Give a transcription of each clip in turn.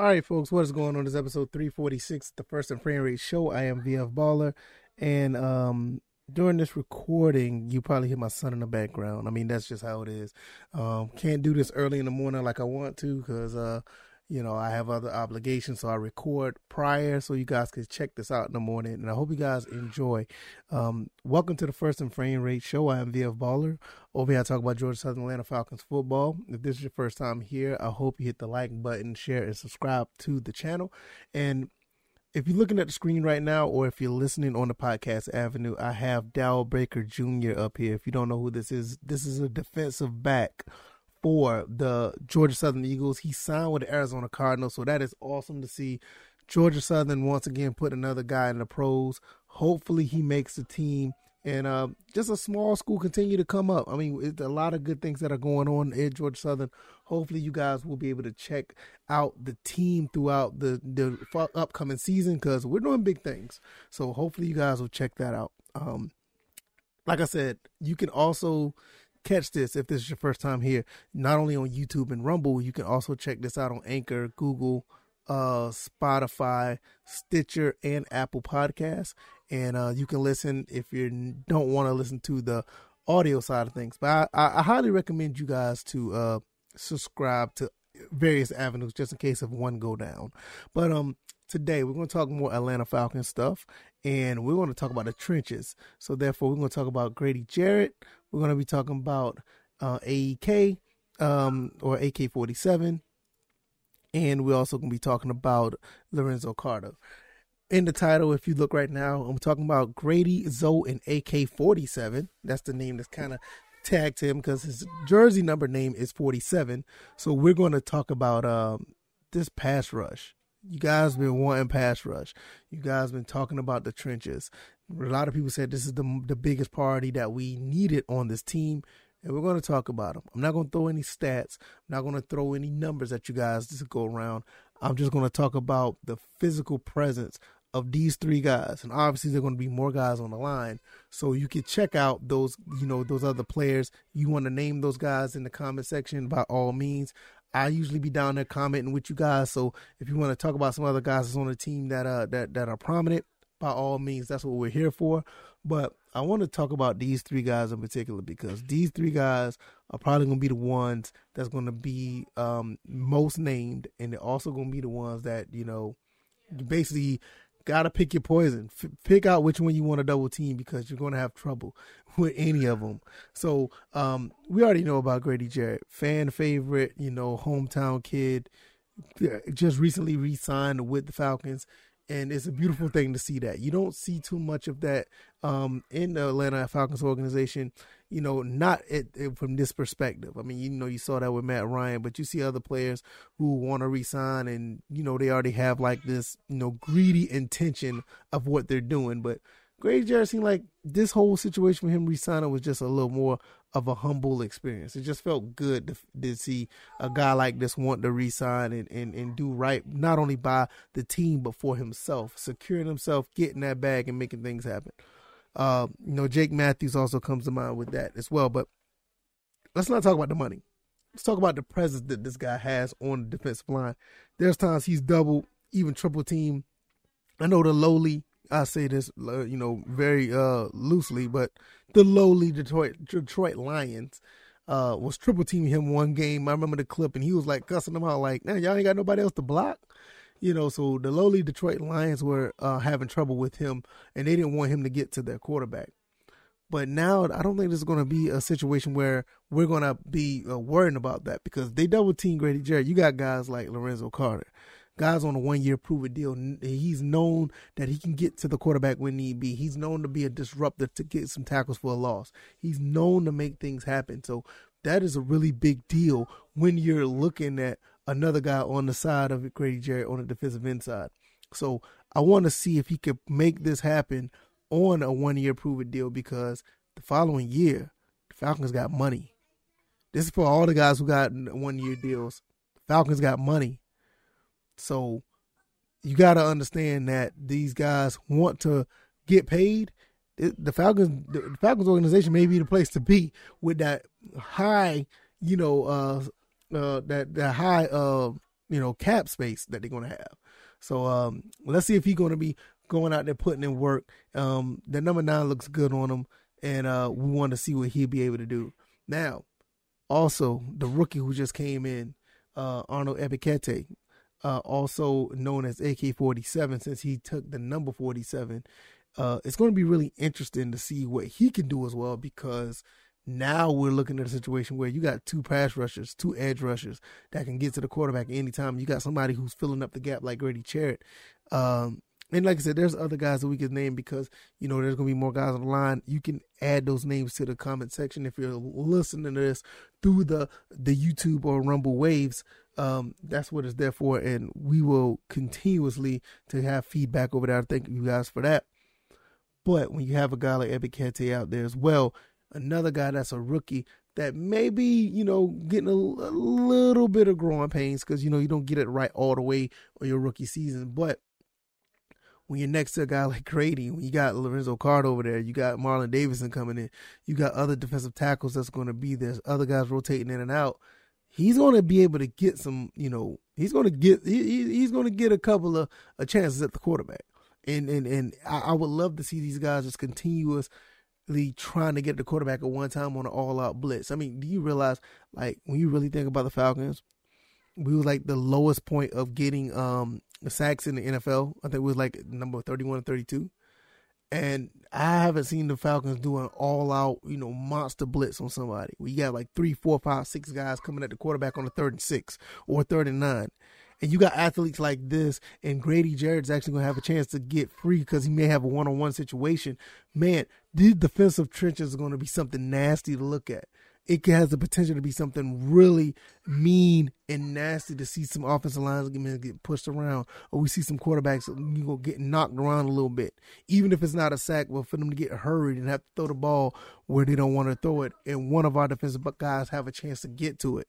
All right, folks, what is going on? This is episode 346, the first and frame rate show. I am VF Baller, and um, during this recording, you probably hear my son in the background. I mean, that's just how it is. Um, can't do this early in the morning like I want to because uh, you know, I have other obligations, so I record prior so you guys can check this out in the morning. And I hope you guys enjoy. Um, welcome to the First and Frame Rate Show. I am VF Baller. Over here, I talk about Georgia Southern Atlanta Falcons football. If this is your first time here, I hope you hit the like button, share, and subscribe to the channel. And if you're looking at the screen right now, or if you're listening on the podcast avenue, I have Darrell Baker Jr. up here. If you don't know who this is, this is a defensive back for the Georgia Southern Eagles. He signed with the Arizona Cardinals, so that is awesome to see. Georgia Southern once again put another guy in the pros. Hopefully, he makes the team. And uh, just a small school continue to come up. I mean, it's a lot of good things that are going on at Georgia Southern. Hopefully, you guys will be able to check out the team throughout the the upcoming season because we're doing big things. So hopefully, you guys will check that out. Um, like I said, you can also catch this if this is your first time here, not only on YouTube and Rumble, you can also check this out on Anchor, Google, uh, Spotify, Stitcher, and Apple Podcasts. And uh, you can listen if you don't want to listen to the audio side of things. But I, I highly recommend you guys to uh, subscribe to various avenues just in case of one go down. But um, today we're going to talk more Atlanta Falcons stuff and we're going to talk about the trenches. So therefore, we're going to talk about Grady Jarrett. We're going to be talking about uh, AEK um, or AK forty seven, and we're also going to be talking about Lorenzo Carter. In the title, if you look right now, I'm talking about Grady Zo and AK forty seven. That's the name that's kind of tagged him because his jersey number name is 47. So we're going to talk about um, this pass rush you guys been wanting pass rush. You guys been talking about the trenches. A lot of people said this is the the biggest party that we needed on this team, and we're going to talk about them. I'm not going to throw any stats. I'm not going to throw any numbers at you guys to go around. I'm just going to talk about the physical presence of these three guys, and obviously there are going to be more guys on the line. So you can check out those, you know, those other players. You want to name those guys in the comment section by all means. I usually be down there commenting with you guys. So if you want to talk about some other guys that's on the team that uh that that are prominent, by all means, that's what we're here for. But I want to talk about these three guys in particular because these three guys are probably going to be the ones that's going to be um, most named, and they're also going to be the ones that you know, basically gotta pick your poison. F- pick out which one you want to double team because you're going to have trouble with any of them. So um, we already know about Grady Jarrett, fan favorite, you know, hometown kid, just recently re-signed with the Falcons. And it's a beautiful thing to see that. You don't see too much of that um, in the Atlanta Falcons organization you know, not from this perspective. I mean, you know, you saw that with Matt Ryan, but you see other players who want to resign and, you know, they already have like this, you know, greedy intention of what they're doing. But Grady Jarrett seemed like this whole situation with him resigning was just a little more of a humble experience. It just felt good to, to see a guy like this want to resign and, and, and do right, not only by the team, but for himself, securing himself, getting that bag and making things happen. Uh, you know, Jake Matthews also comes to mind with that as well. But let's not talk about the money. Let's talk about the presence that this guy has on the defensive line. There's times he's double, even triple team. I know the lowly. I say this, uh, you know, very uh, loosely, but the lowly Detroit Detroit Lions uh, was triple teaming him one game. I remember the clip, and he was like cussing them out, like, "Man, y'all ain't got nobody else to block." You know, so the lowly Detroit Lions were uh, having trouble with him, and they didn't want him to get to their quarterback. But now I don't think there's going to be a situation where we're going to be uh, worrying about that because they double team Grady Jarrett. You got guys like Lorenzo Carter, guys on a one year prove it deal. He's known that he can get to the quarterback when need be. He's known to be a disruptor to get some tackles for a loss. He's known to make things happen. So that is a really big deal when you're looking at another guy on the side of Grady Jarrett on the defensive inside. So I want to see if he could make this happen on a one year prove it deal because the following year, the Falcons got money. This is for all the guys who got one year deals. The Falcons got money. So you got to understand that these guys want to get paid. The Falcons, the Falcons organization may be the place to be with that high, you know, uh, uh, that that high uh you know, cap space that they're going to have. So um, let's see if he's going to be going out there putting in work. Um, the number nine looks good on him, and uh, we want to see what he'll be able to do. Now, also the rookie who just came in, uh, Arnold Ebiketie, uh, also known as AK-47, since he took the number 47. Uh, it's going to be really interesting to see what he can do as well because now we're looking at a situation where you got two pass rushers, two edge rushers that can get to the quarterback anytime. You got somebody who's filling up the gap like Grady Jarrett. Um, and like I said, there's other guys that we could name because you know there's gonna be more guys on the line. You can add those names to the comment section if you're listening to this through the the YouTube or Rumble waves. Um, that's what it's there for, and we will continuously to have feedback over there. Thank you guys for that. But when you have a guy like Ebiketie out there as well, another guy that's a rookie that maybe you know getting a, a little bit of growing pains because you know you don't get it right all the way on your rookie season, but when you're next to a guy like Grady, when you got Lorenzo Card over there, you got Marlon Davidson coming in, you got other defensive tackles that's going to be there, other guys rotating in and out. He's going to be able to get some, you know, he's going to get he, he's going to get a couple of, of chances at the quarterback, and and and I, I would love to see these guys just continuous trying to get the quarterback at one time on an all out blitz. I mean, do you realize like when you really think about the Falcons, we was like the lowest point of getting um sacks in the NFL. I think it was like number thirty one and thirty two. And I haven't seen the Falcons do an all out, you know, monster blitz on somebody. We got like three, four, five, six guys coming at the quarterback on the third and six or third and nine and you got athletes like this, and Grady Jarrett's actually going to have a chance to get free because he may have a one on one situation. Man, these defensive trenches are going to be something nasty to look at. It has the potential to be something really mean and nasty to see some offensive lines get pushed around, or we see some quarterbacks you get knocked around a little bit. Even if it's not a sack, but for them to get hurried and have to throw the ball where they don't want to throw it, and one of our defensive guys have a chance to get to it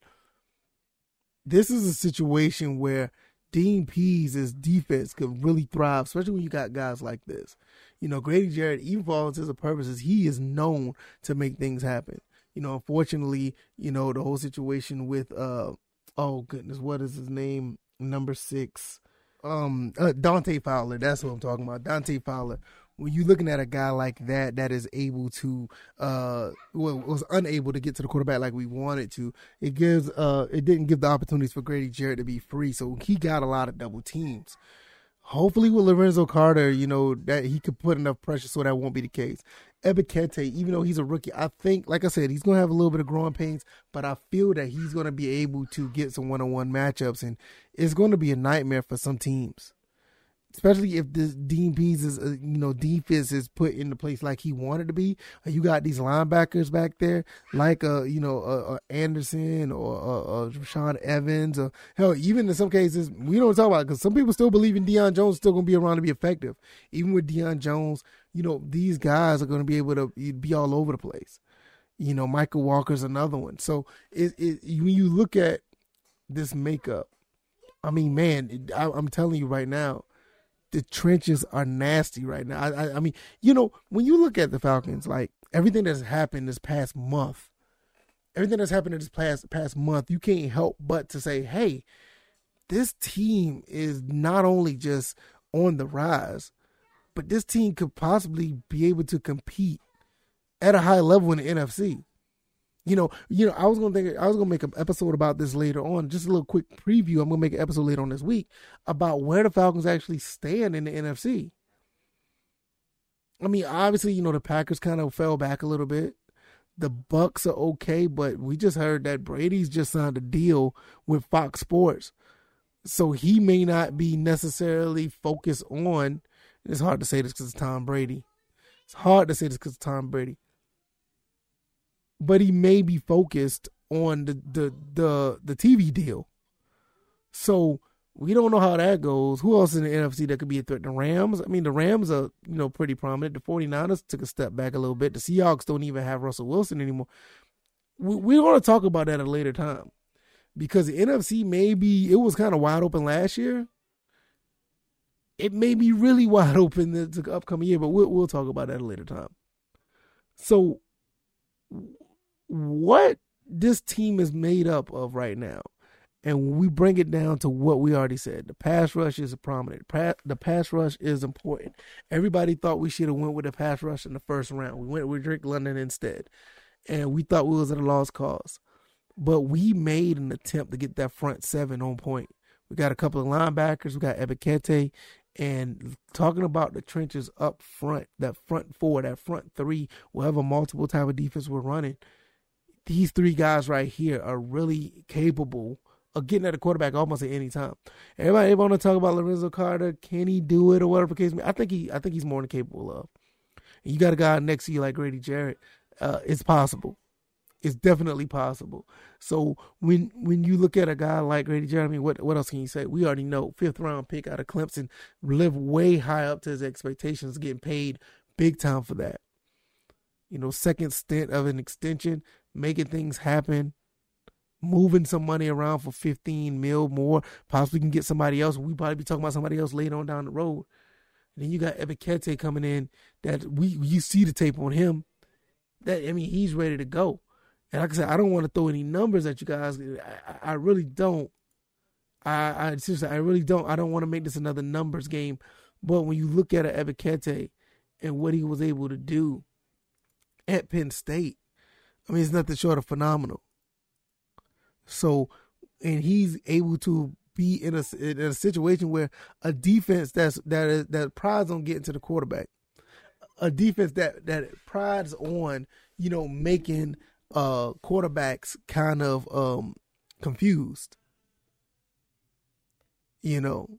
this is a situation where Dean Pees' defense could really thrive, especially when you got guys like this. You know, Grady Jarrett, even for all intents and purposes, he is known to make things happen. You know, unfortunately, you know, the whole situation with uh oh goodness, what is his name? Number six. Um uh, Dante Fowler, that's what I'm talking about. Dante Fowler when you're looking at a guy like that that is able to uh well was unable to get to the quarterback like we wanted to it gives uh it didn't give the opportunities for Grady Jarrett to be free. So he got a lot of double teams. Hopefully with Lorenzo Carter you know that he could put enough pressure so that won't be the case. Ebiketie, even though he's a rookie, I think, like I said, he's going to have a little bit of growing pains, but I feel that he's going to be able to get some one on one matchups, and it's going to be a nightmare for some teams especially if this Dean Pees is, uh, you know, defense is put into place like he wanted to be. Uh, you got these linebackers back there, like uh, you know, uh, uh Anderson or uh, uh, Rashaan Evans, or hell, even in some cases we don't talk about because some people still believe in Deion Jones still going to be around to be effective. Even with Deion Jones, you know, these guys are going to be able to be all over the place. You know, Mykal Walker's another one. So it, it when you look at this makeup, I mean, man, I, I'm telling you right now the trenches are nasty right now. I, I, I, mean, you know, when you look at the Falcons, like everything that's happened this past month, everything that's happened in this past past month, you can't help but to say, hey, this team is not only just on the rise, but this team could possibly be able to compete at a high level in the NFC. You know, you know, I was gonna think I was gonna make an episode about this later on. Just a little quick preview. I'm gonna make an episode later on this week about where the Falcons actually stand in the NFC. I mean, obviously, you know, the Packers kind of fell back a little bit. The Bucs are okay, but we just heard that Brady's just signed a deal with Fox Sports. So he may not be necessarily focused on it's hard to say this because it's Tom Brady. It's hard to say this because it's Tom Brady but he may be focused on the the the, the TV deal. So we don't know how that goes. Who else in the NFC that could be a threat? The Rams. I mean, the Rams are, you know, pretty prominent. The 49ers took a step back a little bit. The Seahawks don't even have Russell Wilson anymore. We, we're going to talk about that at a later time because the NFC maybe it was kind of wide open last year. It may be really wide open the upcoming year, but we'll, we'll talk about that at a later time. So what this team is made up of right now. And we bring it down to what we already said, the pass rush is prominent. The pass rush is important. Everybody thought we should have went with the pass rush in the first round. We went with Drake London instead, and we thought we was at a lost cause. But we made an attempt to get that front seven on point. We got a couple of linebackers. We got Ebiketie, and talking about the trenches up front, that front four, that front three, whatever multiple type of defense we're running. These three guys right here are really capable of getting at a quarterback almost at any time. Everybody want to talk about Lorenzo Carter. Can he do it or whatever case I think he I think he's more than capable of. And you got a guy next to you like Grady Jarrett. Uh, it's possible. It's definitely possible. So when when you look at a guy like Grady Jarrett, I mean, what what else can you say? We already know fifth round pick out of Clemson, live way high up to his expectations, getting paid big time for that. You know, second stint of an extension, making things happen moving some money around for 15 mil more. Possibly can get somebody else. We probably be talking about somebody else later on down the road. And then you got Ebiketie coming in that we you see the tape on him. That I mean, he's ready to go. And like I said, I don't want to throw any numbers at you guys. I, I really don't. I, I seriously, I really don't. I don't want to make this another numbers game. But when you look at Ebiketie and what he was able to do at Penn State, I mean, it's nothing short of phenomenal. So, and he's able to be in a in a situation where a defense that's that is that prides on getting to the quarterback, a defense that that prides on you know making uh quarterbacks kind of um confused. You know,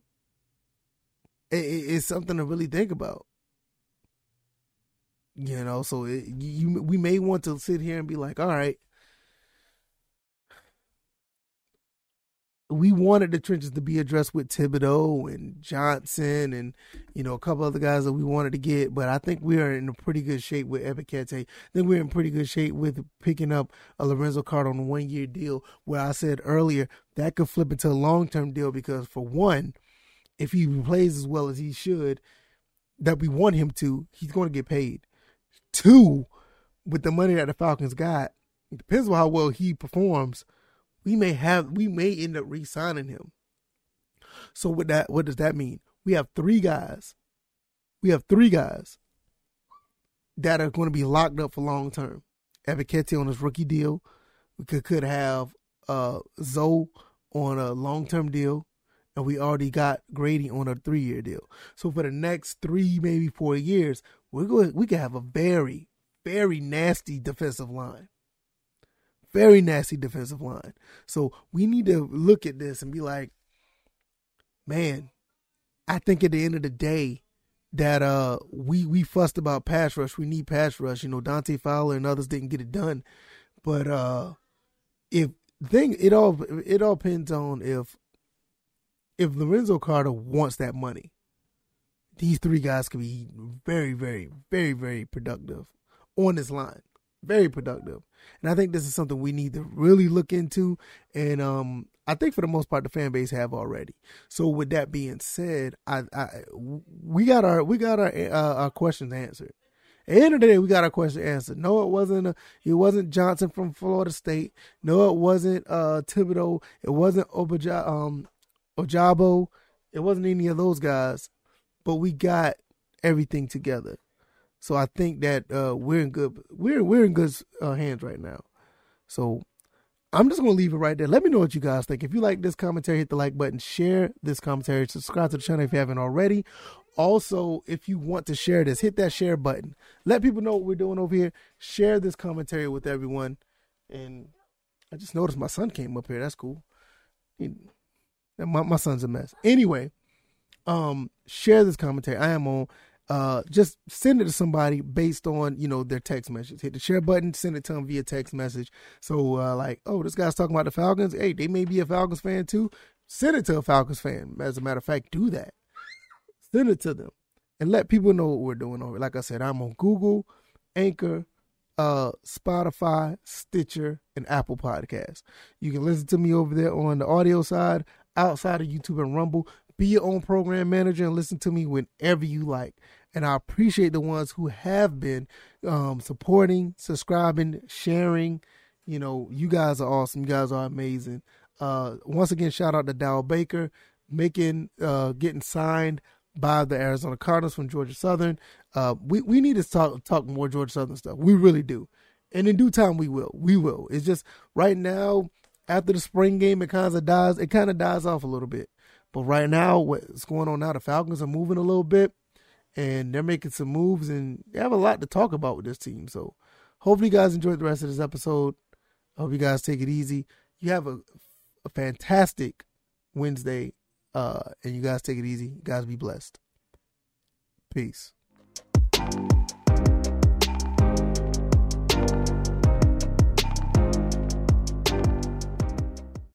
it, it's something to really think about. You know, so it, you we may want to sit here and be like, all right, we wanted the trenches to be addressed with Thibodeaux and Johnson and you know a couple other guys that we wanted to get, but I think we are in a pretty good shape with Ebiketie. I think we're in pretty good shape with picking up a Lorenzo Carter on a one year deal. Where I said earlier that could flip into a long term deal because for one, if he plays as well as he should, that we want him to, he's going to get paid. Two, with the money that the Falcons got, it depends on how well he performs we may have we may end up re-signing him. So with that, what does that mean? We have three guys. We have three guys that are going to be locked up for long term. Ebiketie on his rookie deal. We could could have uh Zo on a long term deal, and we already got Grady on a three year deal. So for the next three, maybe four years, we're going we could have a very, very nasty defensive line very nasty defensive line. So we need to look at this and be like, man, I think at the end of the day that uh we we fussed about pass rush. We need pass rush. You know, Dante Fowler and others didn't get it done. But uh if thing it all it all depends on if if Lorenzo Carter wants that money. These three guys could be very, very, very, very productive on this line. Very productive. And I think this is something we need to really look into. And um, I think for the most part, the fan base have already. So with that being said, I, I we got our we got our uh, our questions answered. At the end of the day, we got our question answered. No, it wasn't. A, it wasn't Johnson from Florida State. No, it wasn't uh, Thibodeaux. It wasn't Obaja, um, Ojabo. It wasn't any of those guys. But we got everything together. So I think that uh, we're in good we're we're in good uh, hands right now. So I'm just gonna leave it right there. Let me know what you guys think. If you like this commentary, hit the like button, share this commentary, subscribe to the channel if you haven't already. Also, if you want to share this, hit that share button. Let people know what we're doing over here. Share this commentary with everyone. And I just noticed my son came up here. That's cool. my, my son's a mess. Anyway, um, share this commentary. I am on uh, just send it to somebody based on you know their text message. Hit the share button, send it to them via text message. So uh, like, oh, this guy's talking about the Falcons. Hey, they may be a Falcons fan too. Send it to a Falcons fan. As a matter of fact, do that. Send it to them and let people know what we're doing over. Like I said, I'm on Google, Anchor, uh, Spotify, Stitcher, and Apple Podcasts. You can listen to me over there on the audio side, outside of YouTube and Rumble. Be your own program manager and listen to me whenever you like. And I appreciate the ones who have been um, supporting, subscribing, sharing. You know, you guys are awesome. You guys are amazing. Uh, once again, shout out to Darrell Baker making uh, getting signed by the Arizona Cardinals from Georgia Southern. Uh, we we need to talk talk more Georgia Southern stuff. We really do, and in due time we will. We will. It's just right now after the spring game, it kind of dies. It kind of dies off a little bit. But right now, what's going on now? The Falcons are moving a little bit, and they're making some moves, and they have a lot to talk about with this team. So, hopefully, you guys enjoyed the rest of this episode. I hope you guys take it easy. You have a, a fantastic Wednesday, uh, and you guys take it easy. You guys be blessed. Peace.